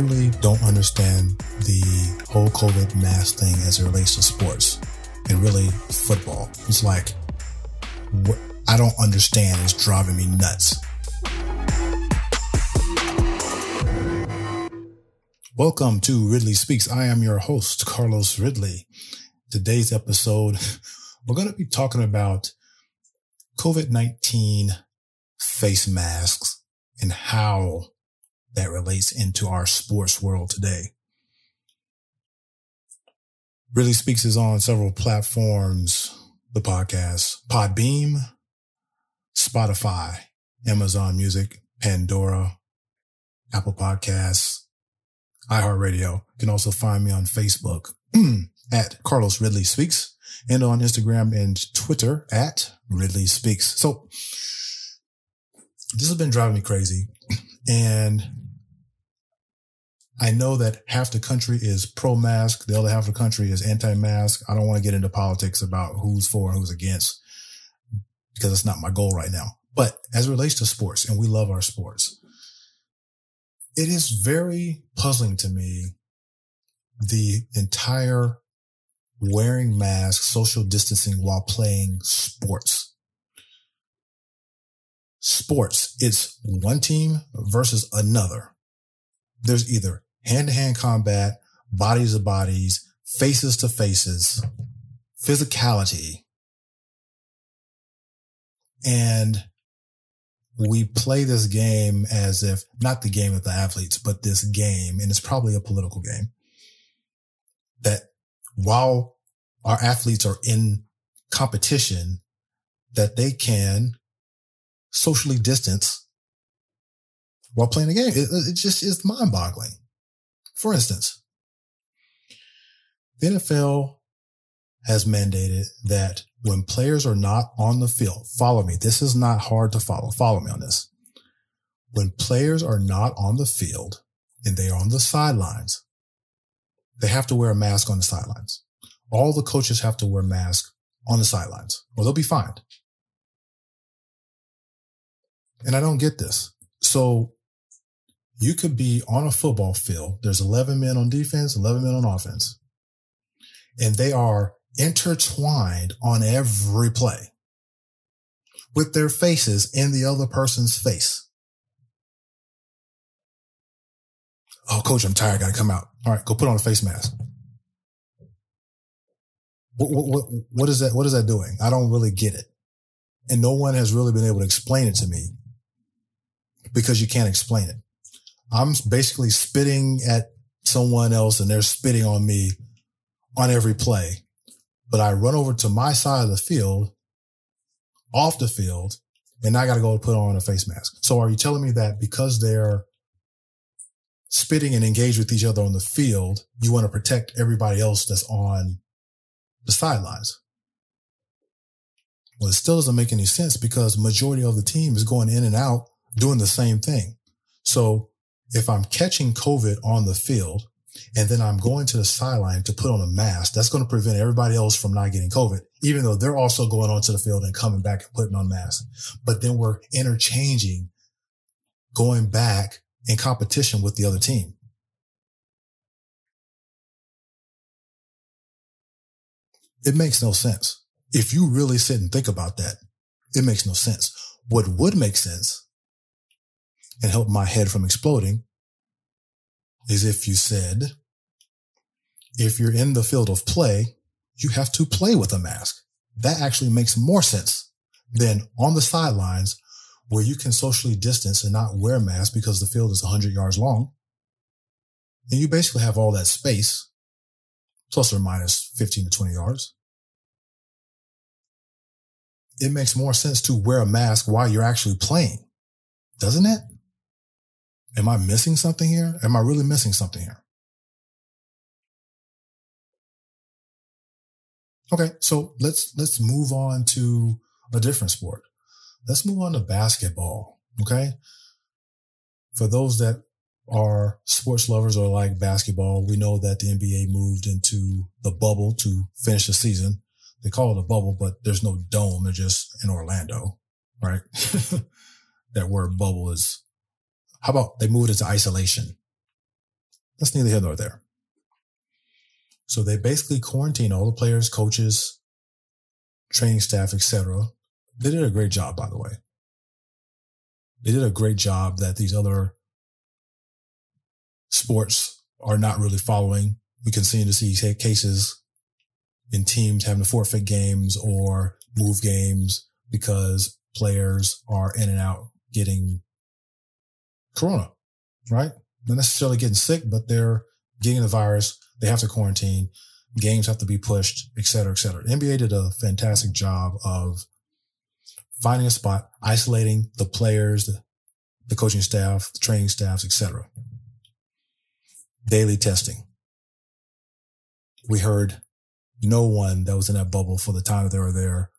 literally don't understand the whole COVID mask thing as it relates to sports and really football. It's like, what I don't understand is driving me nuts. Welcome to Ridley Speaks. I am your host, Carlos Ridley. Today's episode, we're going to be talking about COVID-19 face masks and how that relates into our sports world today. Ridley Speaks is on several platforms, the podcast, Podbean, Spotify, Amazon Music, Pandora, Apple Podcasts, iHeartRadio. You can also find me on Facebook at Carlos Ridley Speaks and on Instagram and Twitter at Ridley Speaks. So this has been driving me crazy. And I know that half the country is pro mask. The other half of the country is anti mask. I don't want to get into politics about who's for and who's against because it's not my goal right now. But as it relates to sports, and we love our sports, it is very puzzling to me the entire wearing masks, social distancing while playing sports. Sports, it's one team versus another. There's either hand to hand combat, bodies to bodies, faces to faces, physicality. And we play this game as if not the game of the athletes, but this game, and it's probably a political game that while our athletes are in competition, that they can socially distance while playing the game. It, it just is mind boggling. For instance, the NFL has mandated that when players are not on the field, follow me. This is not hard to follow. Follow me on this. When players are not on the field and they are on the sidelines, they have to wear a mask on the sidelines. All the coaches have to wear masks on the sidelines or they'll be fined. And I don't get this. So you could be on a football field. There's 11 men on defense, 11 men on offense, and they are intertwined on every play with their faces in the other person's face. Oh, coach, I'm tired. I Got to come out. All right, go put on a face mask. What, what, what, what is that? What is that doing? I don't really get it. And no one has really been able to explain it to me because you can't explain it. I'm basically spitting at someone else and they're spitting on me on every play. But I run over to my side of the field, off the field, and I got to go put on a face mask. So are you telling me that because they're spitting and engaged with each other on the field, you want to protect everybody else that's on the sidelines? Well, it still doesn't make any sense because majority of the team is going in and out doing the same thing. So if I'm catching COVID on the field and then I'm going to the sideline to put on a mask, that's going to prevent everybody else from not getting COVID, even though they're also going onto the field and coming back and putting on masks. But then we're interchanging going back in competition with the other team. It makes no sense. If you really sit and think about that, it makes no sense. What would make sense and help my head from exploding is if you said, if you're in the field of play, you have to play with a mask. That actually makes more sense than on the sidelines where you can socially distance and not wear a mask because the field is 100 yards long. And you basically have all that space, plus or minus 15 to 20 yards. It makes more sense to wear a mask while you're actually playing, doesn't it? Am I missing something here? Am I really missing something here? Okay, so let's let's move on to a different sport. Let's move on to basketball. Okay. For those that are sports lovers or like basketball, we know that the NBA moved into the bubble to finish the season. They call it a bubble, but there's no dome. They're just in Orlando, right? that word bubble is how about they moved into isolation? That's neither here nor there. So they basically quarantine all the players, coaches, training staff, etc. They did a great job, by the way. They did a great job that these other sports are not really following. We continue to see cases in teams having to forfeit games or move games because players are in and out getting corona, right? Not necessarily getting sick, but they're getting the virus. They have to quarantine. Games have to be pushed, et cetera, et cetera. The NBA did a fantastic job of finding a spot, isolating the players, the, coaching staff, the training staffs, et cetera. Daily testing. We heard no one that was in that bubble for the time that they were there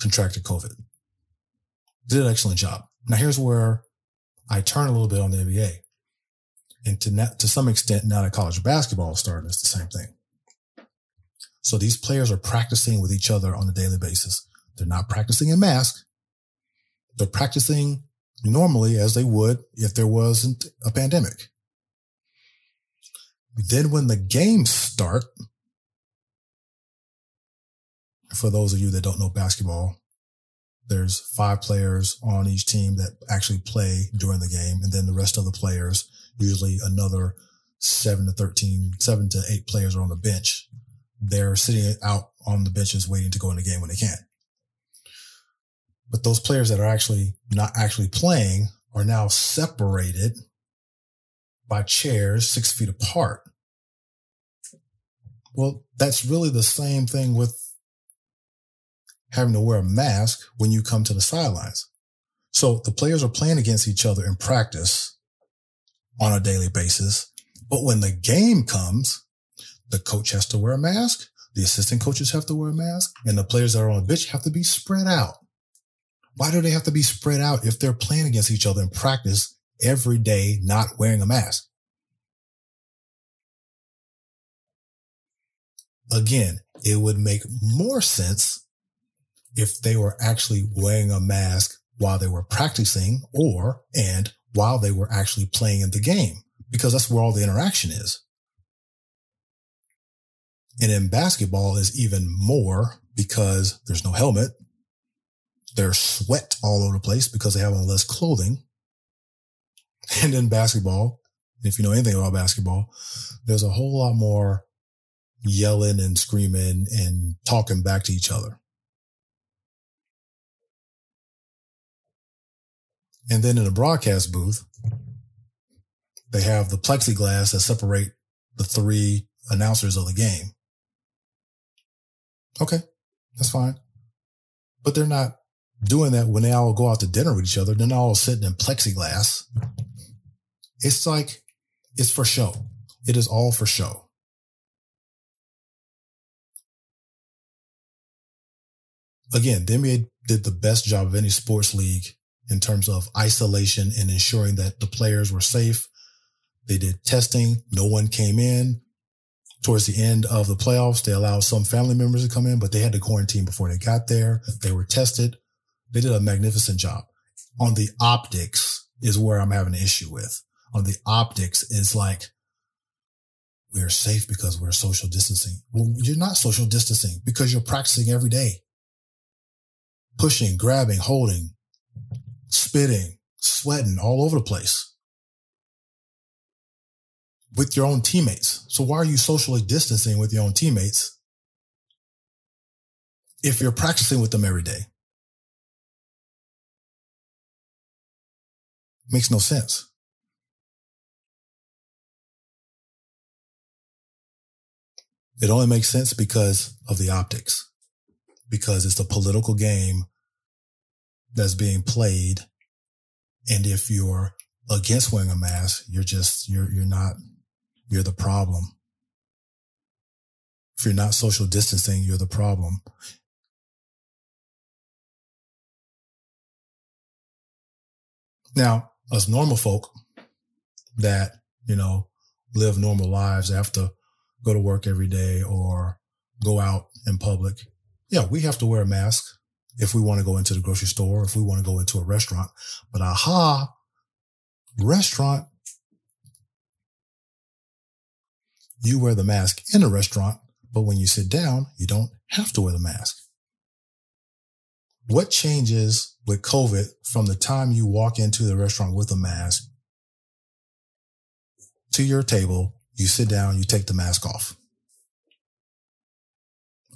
contracted COVID. Did an excellent job. Now here's where I turn a little bit on the NBA. And to, to some extent, now that college basketball is starting, it's the same thing. So these players are practicing with each other on a daily basis. They're not practicing in mask. They're practicing normally as they would if there wasn't a pandemic. Then when the games start, for those of you that don't know basketball, there's five players on each team that actually play during the game. And then the rest of the players, usually another seven to 13, seven to eight players are on the bench. They're sitting out on the benches waiting to go in the game when they can. But those players that are actually not actually playing are now separated by chairs six feet apart. Well, that's really the same thing with having to wear a mask when you come to the sidelines. So the players are playing against each other in practice on a daily basis. But when the game comes, the coach has to wear a mask. The assistant coaches have to wear a mask and the players that are on the bench have to be spread out. Why do they have to be spread out if they're playing against each other in practice every day, not wearing a mask? Again, it would make more sense if they were actually wearing a mask while they were practicing or, and while they were actually playing in the game, because that's where all the interaction is. And in basketball is even more because there's no helmet. There's sweat all over the place because they have on less clothing. And in basketball, if you know anything about basketball, there's a whole lot more yelling and screaming and talking back to each other. And then in the broadcast booth, they have the plexiglass that separate the three announcers of the game. Okay, that's fine. But they're not doing that when they all go out to dinner with each other. They're not all sitting in plexiglass. It's like, it's for show. It is all for show. Again, the NBA did the best job of any sports league in terms of isolation and ensuring that the players were safe. They did testing. No one came in. Towards the end of the playoffs, they allowed some family members to come in, but they had to quarantine before they got there. They were tested. They did a magnificent job. On the optics is where I'm having an issue with. On the optics is like, we're safe because we're social distancing. Well, you're not social distancing because you're practicing every day. Pushing, grabbing, holding, spitting, sweating all over the place with your own teammates. So why are you socially distancing with your own teammates if you're practicing with them every day? Makes no sense. It only makes sense because of the optics, because it's a political game that's being played. And if you're against wearing a mask, you're just, you're, you're not, you're the problem. If you're not social distancing, you're the problem. Now, us normal folk that, you know, live normal lives, to go to work every day or go out in public. Yeah, we have to wear a mask if we want to go into the grocery store, if we want to go into a restaurant. But aha, restaurant, You wear the mask in a restaurant, but when you sit down, you don't have to wear the mask. What changes with COVID from the time you walk into the restaurant with a mask to your table, you sit down, you take the mask off?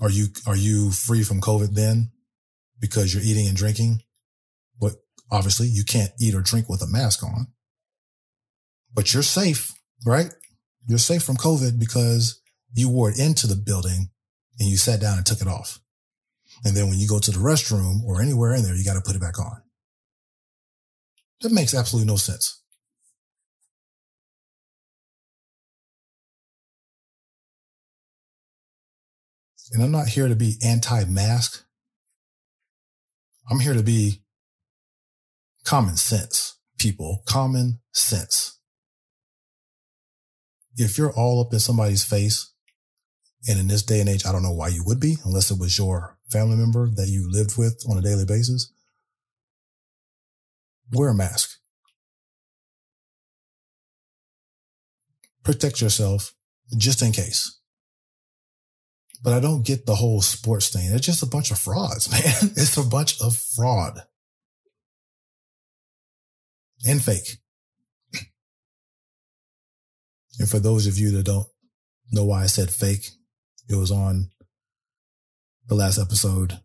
Are you, are you free from COVID then because you're eating and drinking? But obviously you can't eat or drink with a mask on, but you're safe, right? You're safe from COVID because you wore it into the building and you sat down and took it off. And then when you go to the restroom or anywhere in there, you got to put it back on. That makes absolutely no sense. And I'm not here to be anti-mask. I'm here to be common sense people, common sense. If you're all up in somebody's face, and in this day and age, I don't know why you would be, unless it was your family member that you lived with on a daily basis. Wear a mask. Protect yourself just in case but I don't get the whole sports thing. It's just a bunch of frauds, man. It's a bunch of fraud and fake. And for those of you that don't know why I said fake, it was on the last episode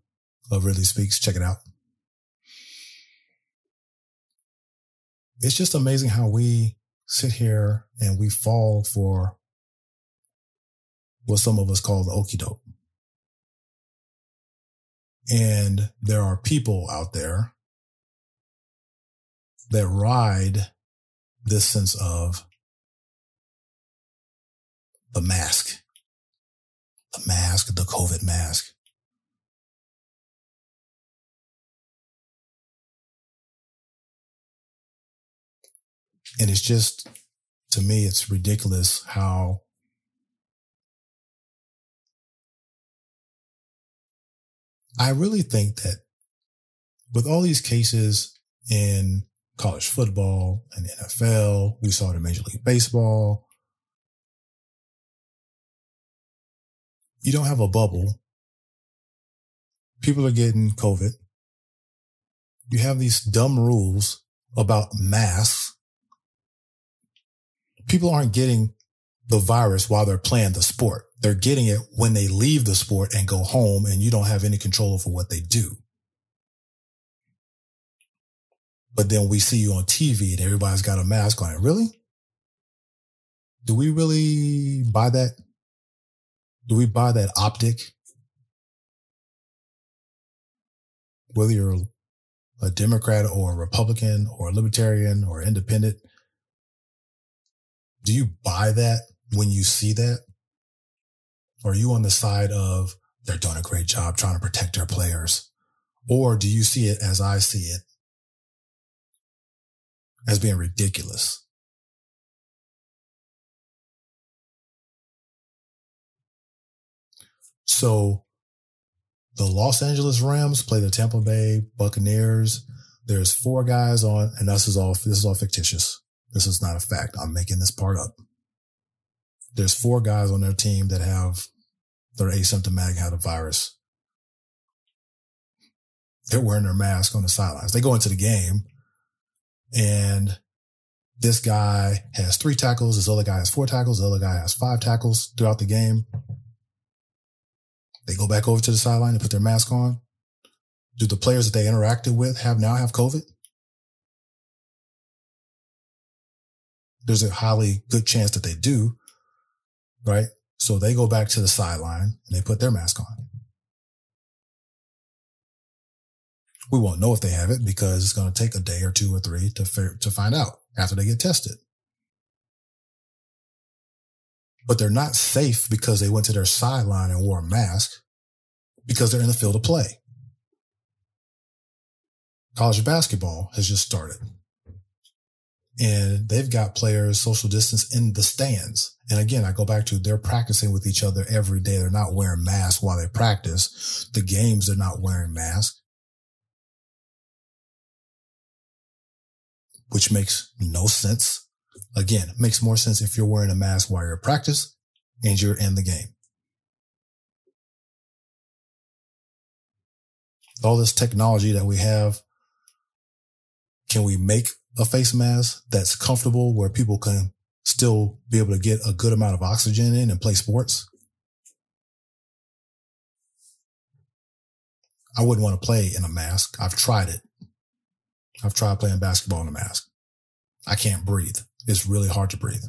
of Ridley Speaks. Check it out. It's just amazing how we sit here and we fall for what some of us call the okey doke. And there are people out there that ride this sense of the mask, the mask, the COVID mask. And it's just, to me, it's ridiculous how I really think that with all these cases in college football and NFL, we saw it in Major League Baseball. You don't have a bubble. People are getting COVID. You have these dumb rules about masks. People aren't getting the virus while they're playing the sport. They're getting it when they leave the sport and go home and you don't have any control over what they do. But then we see you on TV and everybody's got a mask on. Really? Do we really buy that? Do we buy that optic? Whether you're a Democrat or a Republican or a Libertarian or independent, do you buy that when you see that? Are you on the side of they're doing a great job trying to protect their players? Or do you see it as I see it as being ridiculous? So the Los Angeles Rams play the Tampa Bay Buccaneers. There's four guys on, and this is all, this is all fictitious. This is not a fact. I'm making this part up there's four guys on their team that have that are asymptomatic, have the virus. They're wearing their mask on the sidelines. They go into the game and this guy has three tackles. This other guy has four tackles. The other guy has five tackles throughout the game. They go back over to the sideline and put their mask on. Do the players that they interacted with have now have COVID? There's a highly good chance that they do right? So they go back to the sideline and they put their mask on. We won't know if they have it because it's going to take a day or two or three to, to find out after they get tested. But they're not safe because they went to their sideline and wore a mask because they're in the field of play. College basketball has just started and they've got players social distance in the stands. And again, I go back to they're practicing with each other every day. They're not wearing masks while they practice. The games, they're not wearing masks, which makes no sense. Again, makes more sense if you're wearing a mask while you're at practice and you're in the game. All this technology that we have, can we make a face mask that's comfortable where people can still be able to get a good amount of oxygen in and play sports? I wouldn't want to play in a mask. I've tried it. I've tried playing basketball in a mask. I can't breathe. It's really hard to breathe.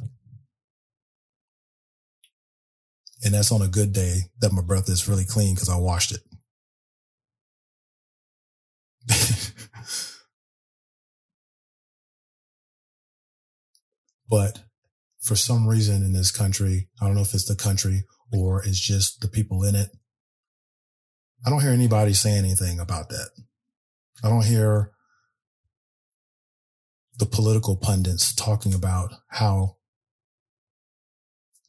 And that's on a good day that my breath is really clean because I washed it. but for some reason in this country, I don't know if it's the country or it's just the people in it. I don't hear anybody saying anything about that. I don't hear the political pundits talking about how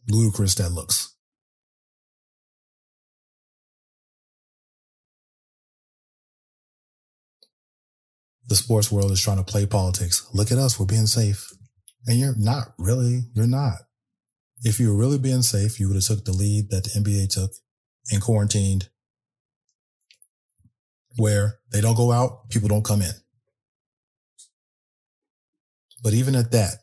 ludicrous that looks. The sports world is trying to play politics. Look at us. We're being safe. And you're not really, you're not. If you were really being safe, you would have took the lead that the NBA took and quarantined where they don't go out, people don't come in. But even at that,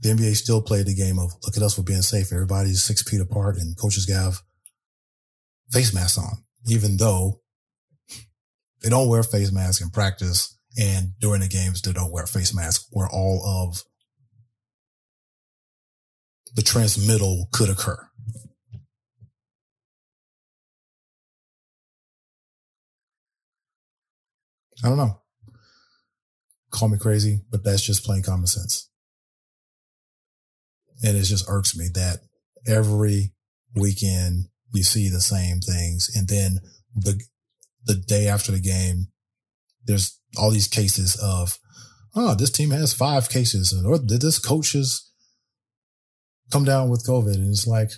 the NBA still played the game of look at us for being safe. Everybody's six feet apart and coaches have face masks on, even though they don't wear face masks in practice and during the games they don't wear face masks where all of the transmittal could occur. I don't know. Call me crazy, but that's just plain common sense. And it just irks me that every weekend you see the same things. And then the, the day after the game, there's all these cases of, oh, this team has five cases or did this coach has come down with COVID. And it's like,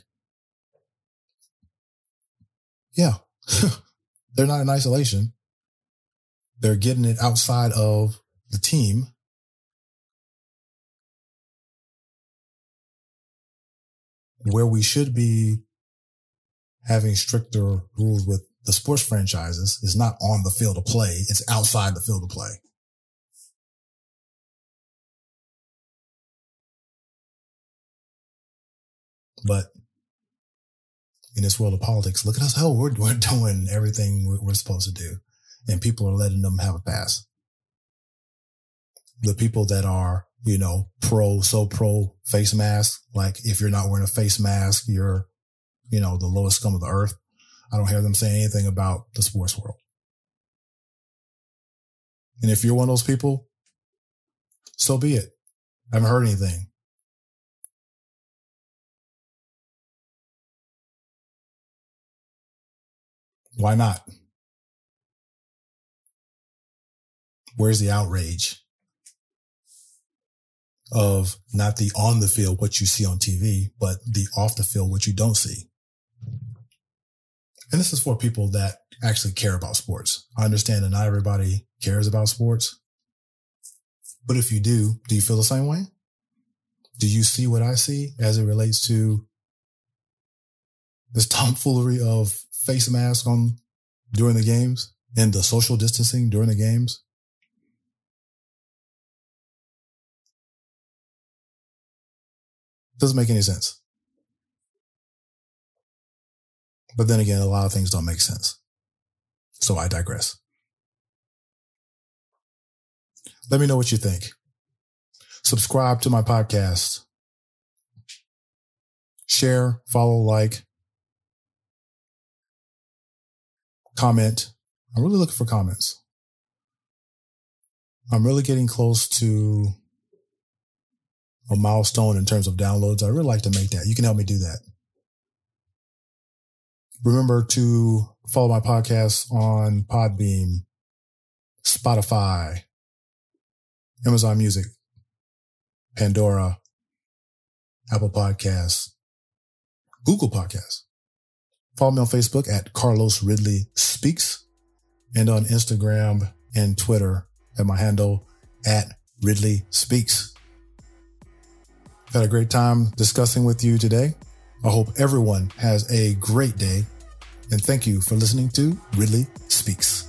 yeah, they're not in isolation. They're getting it outside of the team where we should be having stricter rules with the sports franchises is not on the field of play. It's outside the field of play. But in this world of politics, look at us. Hell, we're, we're doing everything we're supposed to do and people are letting them have a pass the people that are, you know, pro, so pro face mask. Like if you're not wearing a face mask, you're, you know, the lowest scum of the earth. I don't hear them saying anything about the sports world. And if you're one of those people, so be it. I haven't heard anything. Why not? Where's the outrage? of not the on the field, what you see on TV, but the off the field, what you don't see. And this is for people that actually care about sports. I understand that not everybody cares about sports, but if you do, do you feel the same way? Do you see what I see as it relates to this tomfoolery of face mask on during the games and the social distancing during the games? Doesn't make any sense. But then again, a lot of things don't make sense. So I digress. Let me know what you think. Subscribe to my podcast. Share, follow, like, comment. I'm really looking for comments. I'm really getting close to a milestone in terms of downloads. I really like to make that. You can help me do that. Remember to follow my podcast on Podbean, Spotify, Amazon Music, Pandora, Apple Podcasts, Google Podcasts. Follow me on Facebook at Carlos Ridley Speaks and on Instagram and Twitter at my handle at Ridley Speaks. Had a great time discussing with you today. I hope everyone has a great day. And thank you for listening to Ridley Speaks.